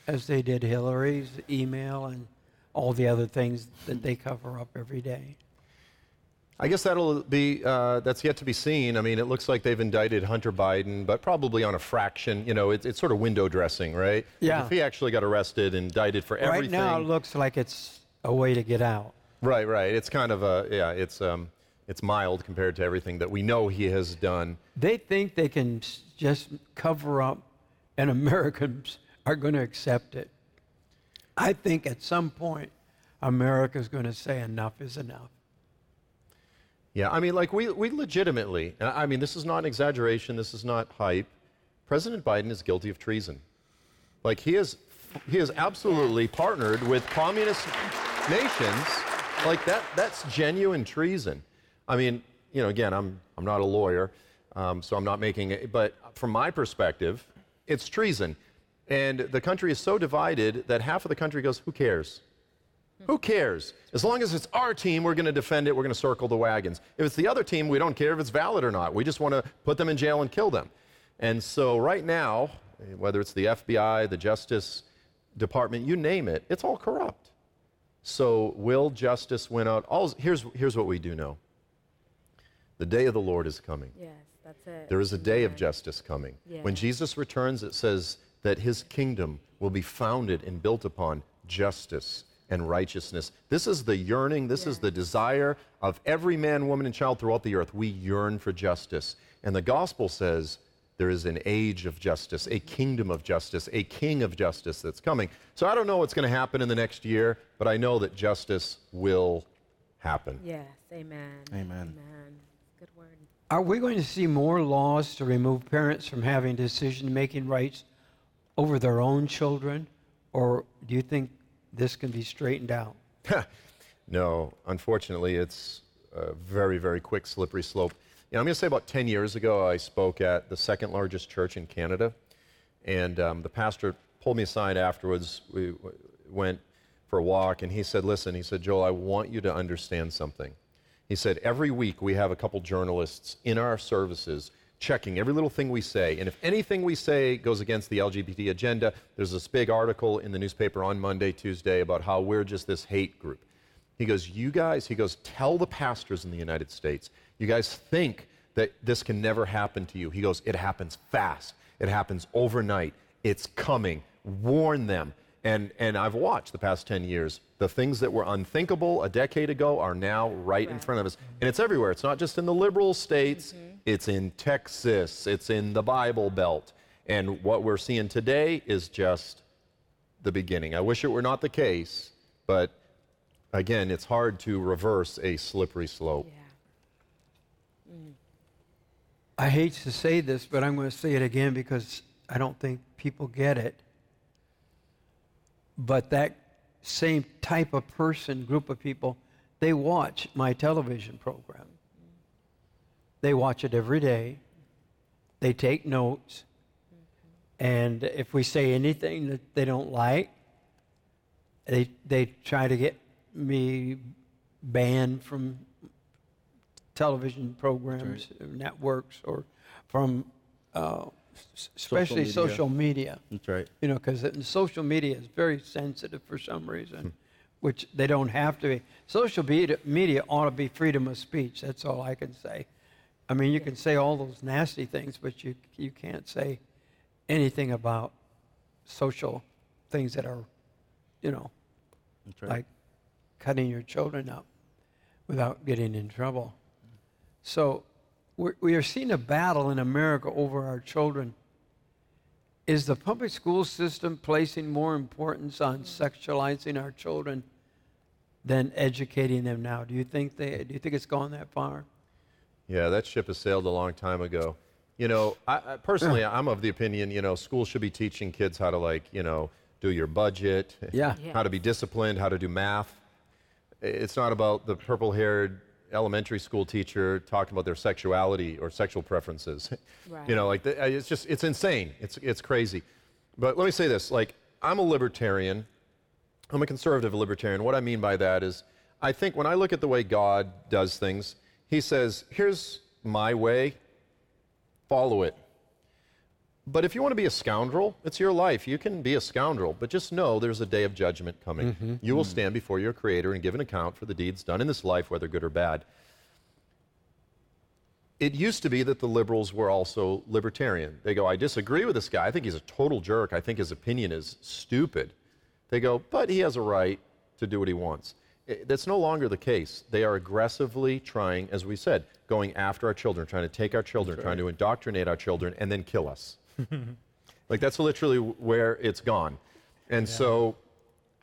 B: as they did Hillary's email and all the other things that they cover up every day?
C: I guess that'll be uh, that's yet to be seen. I mean, it looks like they've indicted Hunter Biden, but probably on a fraction. You know, it's, it's sort of window dressing, right?
B: Yeah.
C: If he actually got arrested, and indicted for everything.
B: Right now, it looks like it's a way to get out.
C: Right, right. It's kind of a yeah. It's um, it's mild compared to everything that we know he has done.
B: They think they can just cover up, and Americans are going to accept it. I think at some point, America's going to say enough is enough.
C: Yeah, I mean, like we we legitimately, I mean, this is not an exaggeration. This is not hype. President Biden is guilty of treason. Like he is, he is absolutely partnered with communist nations. Like that. That's genuine treason. I mean, you know, again, I'm I'm not a lawyer, um, so I'm not making it. But from my perspective, it's treason, and the country is so divided that half of the country goes, "Who cares?" Who cares? As long as it's our team, we're going to defend it. We're going to circle the wagons. If it's the other team, we don't care if it's valid or not. We just want to put them in jail and kill them. And so, right now, whether it's the FBI, the Justice Department, you name it, it's all corrupt. So, will justice win out? All, here's, here's what we do know the day of the Lord is coming.
D: Yes, that's it.
C: There is a day of justice coming. When Jesus returns, it says that his kingdom will be founded and built upon justice and righteousness. This is the yearning, this is the desire of every man, woman, and child throughout the earth. We yearn for justice. And the gospel says there is an age of justice, a kingdom of justice, a king of justice that's coming. So I don't know what's going to happen in the next year, but I know that justice will happen.
D: Yes, amen.
A: Amen.
D: Amen. Good word.
B: Are we going to see more laws to remove parents from having decision making rights over their own children? Or do you think this can be straightened out?
C: no, unfortunately, it's a very, very quick, slippery slope. You know, I'm going to say about 10 years ago, I spoke at the second largest church in Canada, and um, the pastor pulled me aside afterwards. We went for a walk, and he said, Listen, he said, Joel, I want you to understand something. He said, Every week we have a couple journalists in our services checking every little thing we say. And if anything we say goes against the LGBT agenda, there's this big article in the newspaper on Monday, Tuesday about how we're just this hate group. He goes, You guys, he goes, tell the pastors in the United States, you guys think that this can never happen to you. He goes, It happens fast, it happens overnight, it's coming. Warn them. And, and I've watched the past 10 years. The things that were unthinkable a decade ago are now right in front of us. And it's everywhere. It's not just in the liberal states, mm-hmm. it's in Texas, it's in the Bible Belt. And what we're seeing today is just the beginning. I wish it were not the case, but again, it's hard to reverse a slippery slope.
D: Yeah. Mm.
B: I hate to say this, but I'm going to say it again because I don't think people get it. But that same type of person, group of people, they watch my television program. They watch it every day. They take notes. And if we say anything that they don't like, they, they try to get me banned from television programs, uh, networks, or from uh, especially
A: media.
B: social media.
A: That's right.
B: You know, because social media is very sensitive for some reason, hmm. which they don't have to be. Social media, media ought to be freedom of speech. That's all I can say. I mean, you can say all those nasty things, but you you can't say anything about social things that are, you know,
A: That's right.
B: like cutting your children up without getting in trouble. So we're, we are seeing a battle in America over our children. Is the public school system placing more importance on sexualizing our children than educating them now? Do you think they? Do you think it's gone that far?
C: Yeah, that ship has sailed a long time ago. You know, I, I personally, I'm of the opinion, you know, schools should be teaching kids how to like, you know, do your budget,
B: Yeah.
D: Yeah.
C: how to be disciplined, how to do math. It's not about the purple-haired elementary school teacher talking about their sexuality or sexual preferences.
D: Right.
C: You know, like the, it's just it's insane. It's it's crazy. But let me say this: like I'm a libertarian, I'm a conservative libertarian. What I mean by that is, I think when I look at the way God does things, He says, here's my way, follow it. But if you want to be a scoundrel, it's your life. You can be a scoundrel, but just know there's a day of judgment coming.
B: Mm-hmm.
C: You will stand before your Creator and give an account for the deeds done in this life, whether good or bad. It used to be that the liberals were also libertarian. They go, I disagree with this guy. I think he's a total jerk. I think his opinion is stupid. They go, but he has a right to do what he wants. I- That's no longer the case. They are aggressively trying, as we said, going after our children, trying to take our children, trying to indoctrinate our children, and then kill us. like that's literally where it's gone. And so,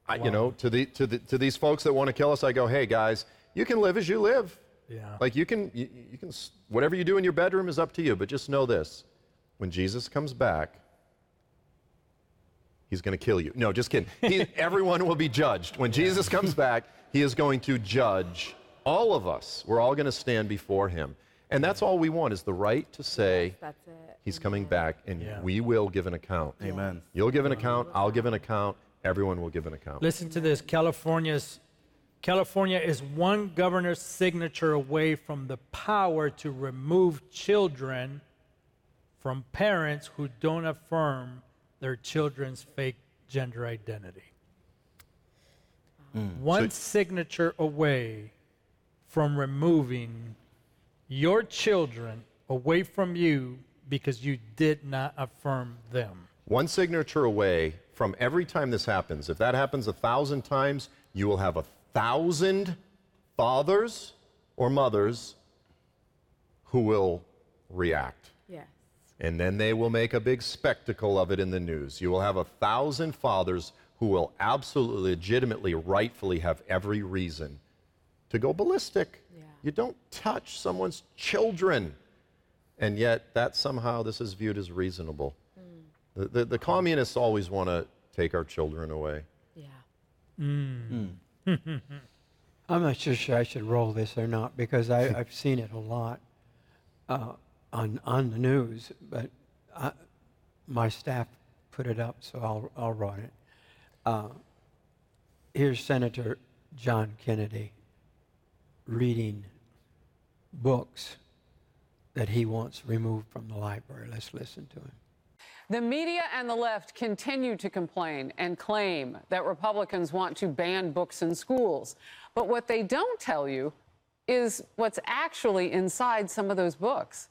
C: I, you know, to the to the to these folks that want to kill us, I go, hey guys, you can live as you live.
E: Yeah.
C: Like you can you, you can whatever you do in your bedroom is up to you, but just know this: when Jesus comes back, he's going to kill you. No, just kidding. He, everyone will be judged. When Jesus comes back, he is going to judge all of us. We're all going to stand before him. And that's all we want is the right to say
D: That's it.
C: he's coming back and
E: Yeah.
C: we will give an account.
A: Amen.
C: You'll give an account, I'll give an account, everyone will give an account.
E: Listen to this. California's California is one governor's signature away from the power to remove children from parents who don't affirm their children's fake gender identity. Mm. One signature away from removing your children away from you because you did not affirm them.
C: One signature away from every time this happens. If that happens a thousand times, you will have a thousand fathers or mothers who will react.
D: Yes.
C: And then they will make a big spectacle of it in the news. You will have a thousand fathers who will absolutely, legitimately, rightfully have every reason to go ballistic.
D: Yeah.
C: You don't touch someone's children. And yet, that somehow this is viewed as reasonable. The, the, the communists always want to take our children away.
D: Yeah.
B: I'm not so sure I should roll this or not because I, I've seen it a lot uh, on on the news. But I, my staff put it up, so I'll I'll run it. Uh, here's Senator John Kennedy reading books that he wants removed from the library. Let's listen to him.
F: The media and the left continue to complain and claim that Republicans want to ban books in schools. But what they don't tell you is what's actually inside some of those books.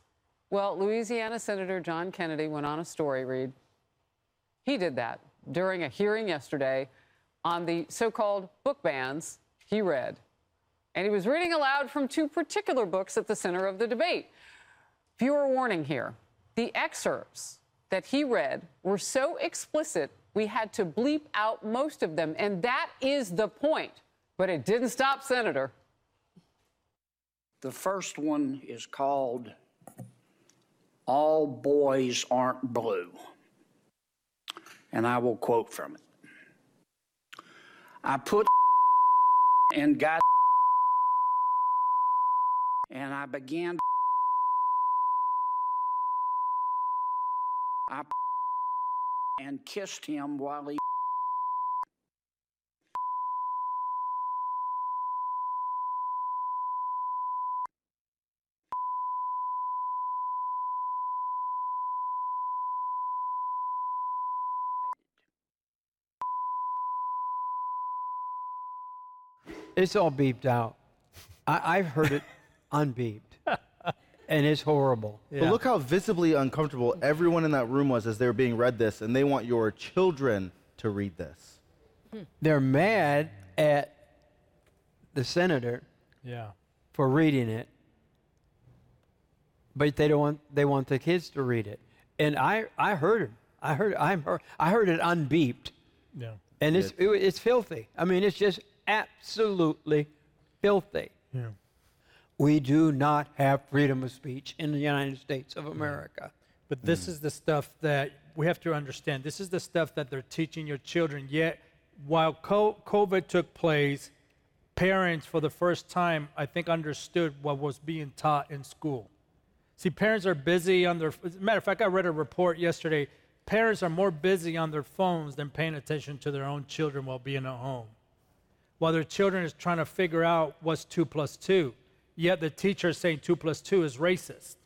F: Well, Louisiana Senator John Kennedy went on a story read. He did that during a hearing yesterday on the so called book bans he read. And he was reading aloud from two particular books at the center of the debate. Viewer warning here the excerpts that he read were so explicit we had to bleep out most of them. And that is the point. But it didn't stop Senator.
G: The first one is called All Boys Aren't Blue. And I will quote from it. I put and got and I began I and kissed him while he
B: It's all beeped out. I, I've heard it unbeeped, and it's horrible.
A: But look how visibly uncomfortable everyone in that room was as they were being read this, and they want your children to read this. Hmm.
B: They're mad at the senator
E: Yeah.
B: for reading it, but they don't want they want the kids to read it. And I I heard it. I heard I'm heard, I heard it unbeeped,
E: Yeah.
B: and it's it, it's filthy. I mean, it's just absolutely filthy.
E: Yeah.
B: We do not have freedom of speech in the United States of mm. America.
E: But this mm. is the stuff that we have to understand. This is the stuff that they're teaching your children. Yet, while COVID took place, parents, for the first time, I think, understood what was being taught in school. See, parents are busy on their. As a matter of fact, I read a report yesterday. parents are more busy on their phones than paying attention to their own children while being at home. While their children is trying to figure out what's two plus two, yet the teacher is saying two plus two is racist.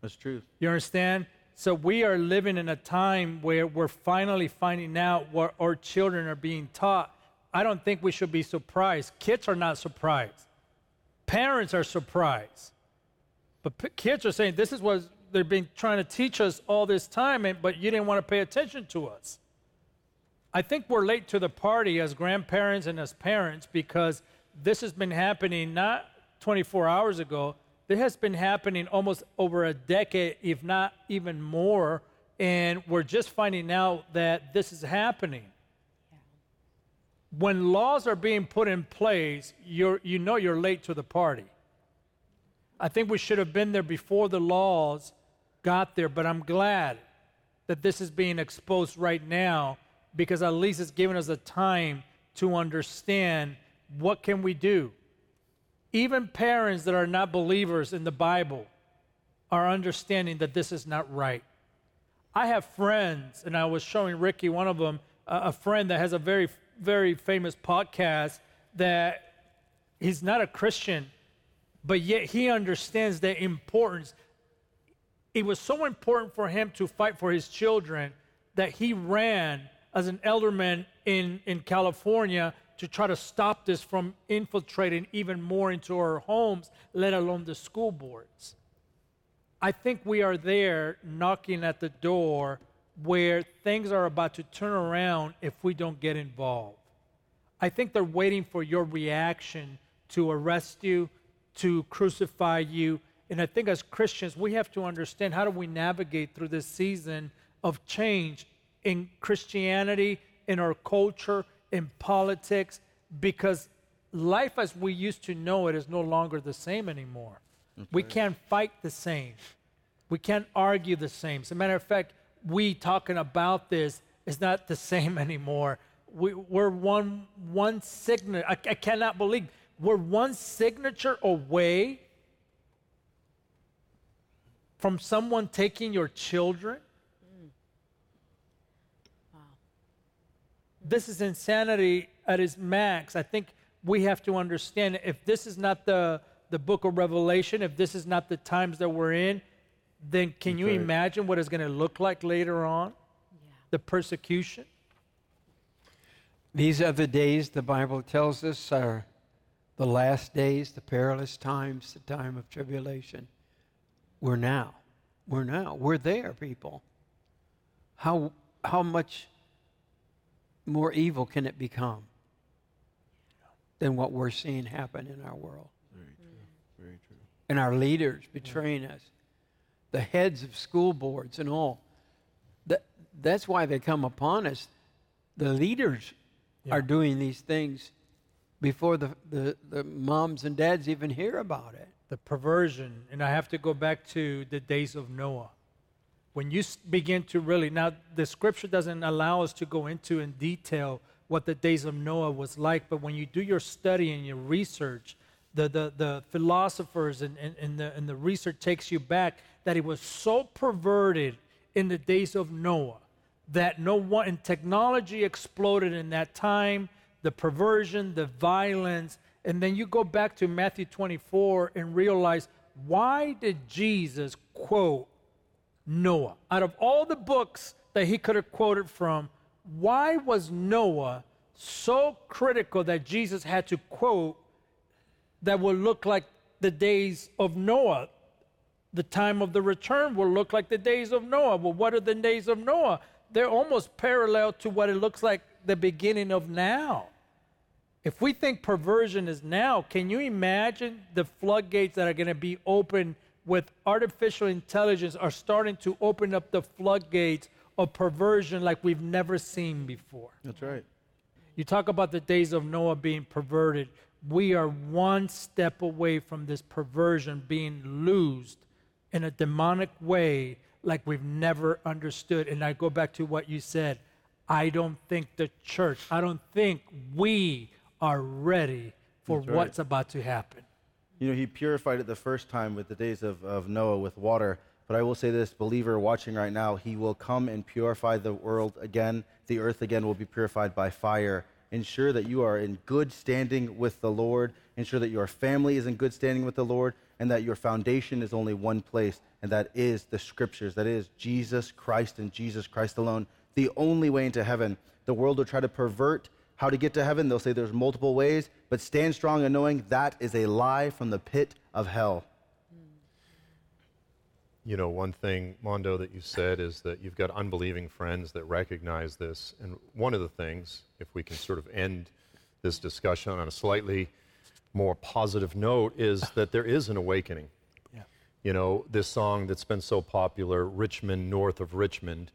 A: That's true.
E: You understand? So we are living in a time where we're finally finding out what our children are being taught. I don't think we should be surprised. Kids are not surprised. Parents are surprised. But p- kids are saying, this is what they've been trying to teach us all this time, and, but you didn't want to pay attention to us. I think we're late to the party as grandparents and as parents because this has been happening not 24 hours ago. This has been happening almost over a decade, if not even more. And we're just finding out that this is happening. When laws are being put in place, you're, you know you're late to the party. I think we should have been there before the laws got there, but I'm glad that this is being exposed right now because at least it's giving us a time to understand what can we do. Even parents that are not believers in the Bible are understanding that this is not right. I have friends, and I was showing Ricky one of them, a friend that has a very, very famous podcast that he's not a Christian, but yet he understands the importance. It was so important for him to fight for his children that he ran as an elderman in, in California to try to stop this from infiltrating even more into our homes, let alone the school boards. I think we are there knocking at the door where things are about to turn around if we don't get involved. I think they're waiting for your reaction to arrest you, to crucify you. And I think as Christians, we have to understand how do we navigate through this season of change in Christianity, in our culture, in politics, because life as we used to know it is no longer the same anymore. We can't fight the same. We can't argue the same. As a matter of fact, we talking about this is not the same anymore. We, we're one one signature. I, I cannot believe we're one signature away from someone taking your children. This is insanity at its max. I think we have to understand if this is not the, the book of Revelation, if this is not the times that we're in, then can you imagine what it's going to look like later on? The persecution?
B: These are the days the Bible tells us are the last days, the perilous times, the time of tribulation. We're now. We're now. We're there, people. How, how much more evil can it become than what we're seeing happen in our world?
A: Very true. Very true.
B: and our leaders betraying us, the heads of school boards and all. That, that's why they come upon us. The leaders
E: Yeah.
B: are doing these things before the, the, the moms and dads even hear about it.
E: the perversion, and I have to go back to the days of Noah. When you begin to really, now the scripture doesn't allow us to go into in detail what the days of Noah was like, but when you do your study and your research, the, the, the philosophers and, and, and, the, and the research takes you back that it was so perverted in the days of Noah that no one, and technology exploded in that time, the perversion, the violence, and then you go back to Matthew 24 and realize why did Jesus quote Noah? Out of all the books that he could have quoted from, why was Noah so critical that Jesus had to quote that will look like the days of Noah? The time of the return will look like the days of Noah. Well, what are the days of Noah? They're almost parallel to what it looks like the beginning of now. If we think perversion is now, can you imagine the floodgates that are going to be open with artificial intelligence are starting to open up the floodgates of perversion like we've never seen before?
A: That's right.
E: You talk about the days of Noah being perverted. We are one step away from this perversion being loosed in a demonic way like we've never understood. And I go back to what you said. I don't think the church, I don't think we are ready for
A: right.
E: what's about to happen.
A: You know, he purified it the first time with the days of, of Noah with water, but
H: I will say this, believer watching right now, he will come and purify the world again. The earth again will be purified by fire. Ensure that you are in good standing with the Lord. Ensure that your family is in good standing with the Lord and that your foundation is only one place, and that is the scriptures. That is Jesus Christ and Jesus Christ alone, the only way into heaven. The world will try to pervert how to get to heaven. They'll say there's multiple ways, but stand strong in knowing that is a lie from the pit of hell.
C: You know, one thing, Mondo, that you said is that you've got unbelieving friends that recognize this. And one of the things, if we can sort of end this discussion on a slightly more positive note, is that there is an awakening.
E: Yeah.
C: You know, this song that's been so popular, Rich Men, North of Richmond.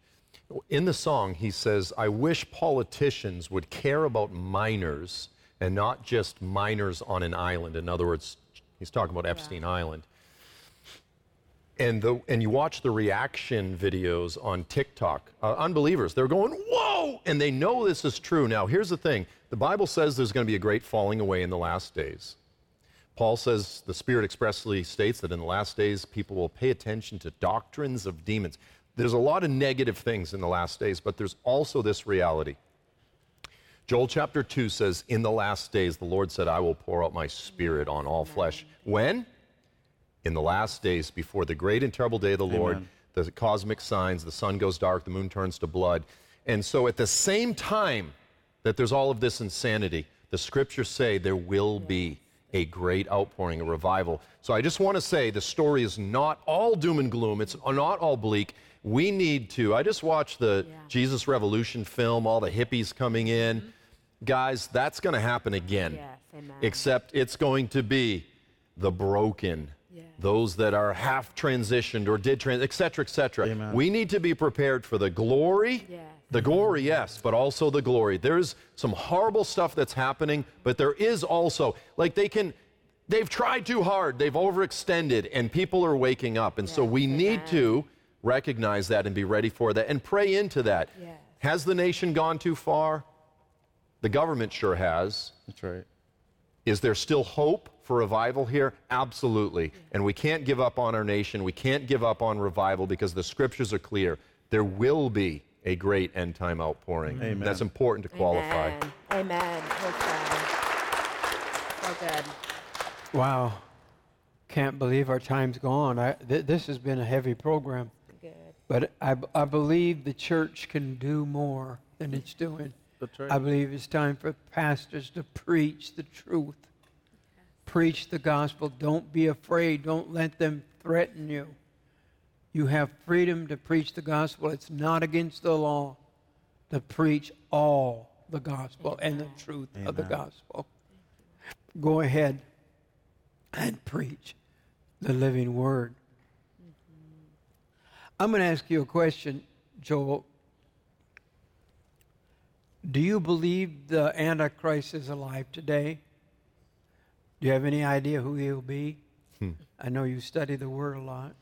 C: In the song, he says, I wish politicians would care about minors and not just minors on an island. In other words, he's talking about Epstein Island and the and you watch the reaction videos on TikTok, uh, unbelievers, they're going, "Whoa!" and they know this is true. Now, here's the thing: the Bible says there's going to be a great falling away in the last days. Paul says the Spirit expressly states that in the last days people will pay attention to doctrines of demons. There's a lot of negative things in the last days, but there's also this reality. Joel chapter 2 says, In the last days, the Lord said, I will pour out my spirit on all flesh. When? in the last days before the great and terrible day of the Lord, the cosmic signs, the sun goes dark, the moon turns to blood. And so at the same time that there's all of this insanity, the scriptures say there will be a great outpouring, a revival. So I just want to say the story is not all doom and gloom, it's not all bleak. We need to. I just watched the
D: Yeah.
C: Jesus Revolution film, all the hippies coming in. Mm-hmm. Guys, that's going to happen again.
D: Yes, amen.
C: Except it's going to be the broken,
D: Yes.
C: those that are half transitioned or did trans, et cetera, et cetera.
H: Amen.
C: We need to be prepared for the glory.
D: Yes.
C: The glory, yes, but also the glory. There's some horrible stuff that's happening, but there is also, like, they can, they've tried too hard, they've overextended, and people are waking up. And so
D: Yes,
C: we need
D: amen.
C: to recognize that and be ready for that and pray into that.
D: Yes.
C: Has the nation gone too far? The government sure has.
H: That's right.
C: Is there still hope for revival here? Absolutely. And we can't give up on our nation. We can't give up on revival because the scriptures are clear. There will be a great end time outpouring.
H: Amen.
C: That's important to qualify.
D: Amen. Amen. Praise God. So good.
B: Wow. Can't believe our time's gone. I, th- this has been a heavy program,
D: Good.
B: But I believe the church can do more than it's doing.
H: That's right.
B: I believe it's time for pastors to preach the truth. Preach the gospel. Don't be afraid. Don't let them threaten you. You have freedom to preach the gospel. It's not against the law to preach all the gospel and the truth of the gospel. Go ahead and preach the living word. I'm going to ask you a question, Joel. Do you believe the Antichrist is alive today? Do you have any idea who he'll be? Hmm. I know you study the word a lot.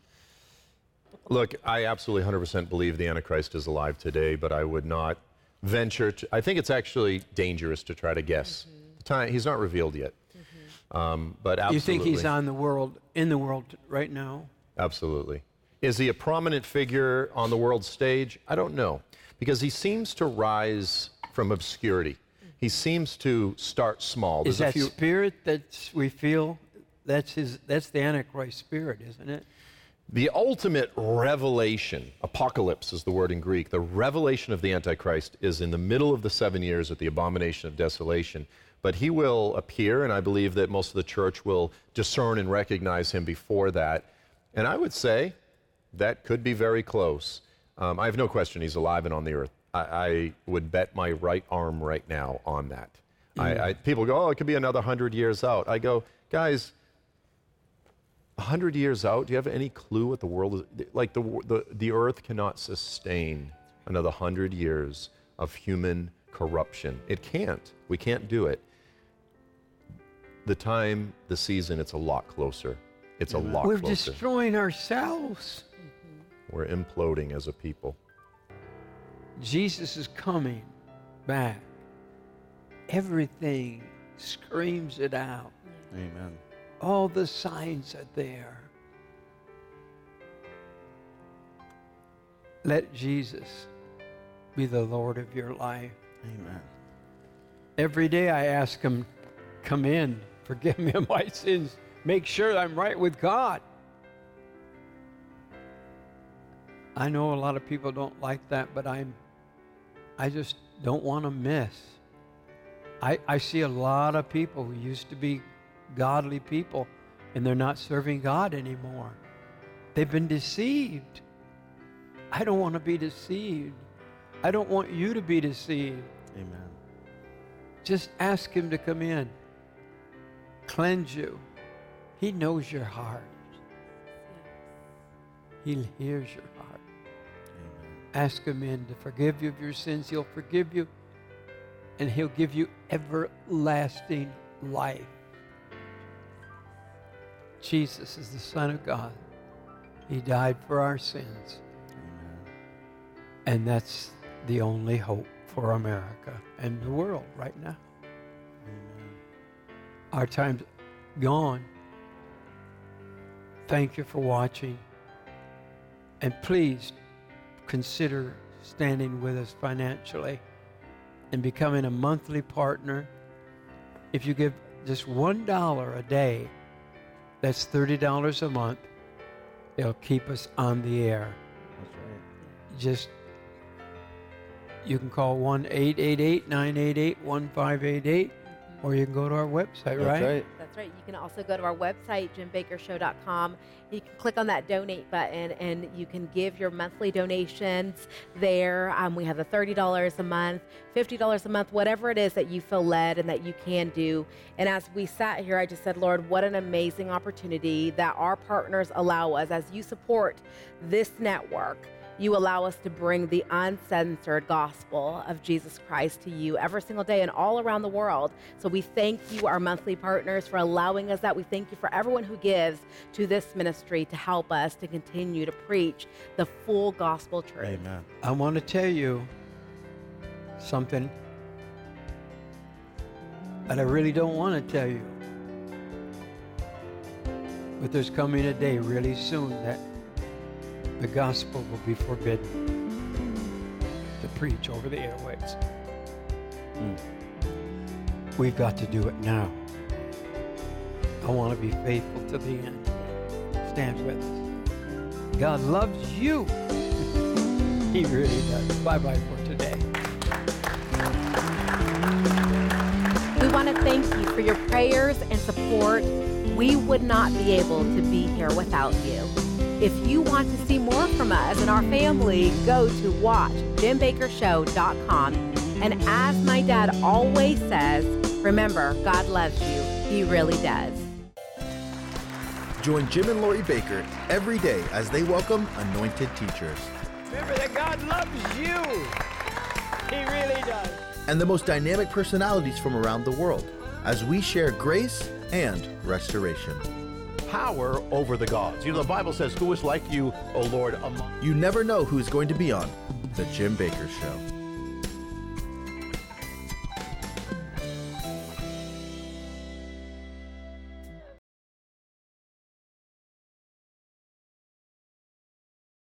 C: Look, I absolutely 100% believe the Antichrist is alive today, but I would not venture to. I think it's actually dangerous to try to guess. Mm-hmm. The time, he's not revealed yet. Mm-hmm. Um, but absolutely.
B: You think he's on the world, in the world right now?
C: Absolutely. Is he a prominent figure on the world stage? I don't know. Because he seems to rise from obscurity. He seems to start small.
B: Is
C: There's a
B: that
C: few,
B: spirit that we feel? That's his. That's the Antichrist spirit, isn't it?
C: the ultimate revelation, apocalypse is the word in Greek, the revelation of the Antichrist is in the middle of the seven years at the abomination of desolation. But he will appear, and I believe that most of the church will discern and recognize him before that. And I would say that could be very close. Um, I have no question he's alive and on the earth. I, I would bet my right arm right now on that. I, I, people go, oh, it could be another hundred years out. I go, guys, a hundred years out, do you have any clue what the world is? Like the, the, the earth cannot sustain another hundred years of human corruption. It can't. We can't do it. The time, the season, it's a lot closer. It's a lot
B: We're
C: closer.
B: destroying ourselves.
C: We're imploding as a people.
B: Jesus is coming back. Everything screams it out.
H: Amen.
B: All the signs are there. let Jesus be the Lord of your life.
H: Amen.
B: Every day I ask Him, come in, forgive me of my sins, make sure I'm right with God. I know a lot of people don't like that, but I'm, I just don't want to miss. I, I see a lot of people who used to be godly people and they're not serving God anymore. They've been deceived. I don't want to be deceived. I don't want you to be deceived.
H: Amen.
B: Just ask Him to come in, cleanse you. He knows your heart, He hears your heart. Ask Him in to forgive you of your sins. He'll forgive you, and He'll give you everlasting life. Jesus is the Son of God. He died for our sins. And that's the only hope for America and the world right now. Our time's gone. Thank you for watching. And please consider standing with us financially and becoming a monthly partner. If you give just $1 a day, that's $30 a month. It'll keep us on the air.
H: That's right.
B: Just you can call 1 888 988 1588 or you can go to our website,
H: That's
B: right?
H: right.
D: Right. You can also go to our website, jimbakkershow.com. You can click on that donate button and you can give your monthly donations there. Um, we have the $30 a month, $50 a month, whatever it is that you feel led and that you can do. And as we sat here, I just said, Lord, what an amazing opportunity that our partners allow us as you support this network you allow us to bring the uncensored gospel of Jesus Christ to you every single day and all around the world. So we thank you, our monthly partners, for allowing us that. We thank you for everyone who gives to this ministry to help us to continue to preach the full gospel truth.
H: Amen.
B: I want to tell you something that I really don't want to tell you. But there's coming a day really soon that the gospel will be forbidden to preach over the airwaves. Hmm. We've got to do it now. I want to be faithful to the end. Stand with us. God loves you. he really does. Bye bye for today.
D: We want to thank you for your prayers and support. We would not be able to be here without you. If you want to see more from us and our family, go to watchjimbakkershow.com. And as my dad always says, remember, God loves you. He really does.
A: Join Jim and Lori Bakker every day as they welcome anointed teachers
B: Remember that God loves you. He really does.
A: and the most dynamic personalities from around the world as we share grace and restoration.
I: Power over the gods. You know, the Bible says, Who is like you, O Lord, among
A: You never know who's going to be on The Jim Bakker Show.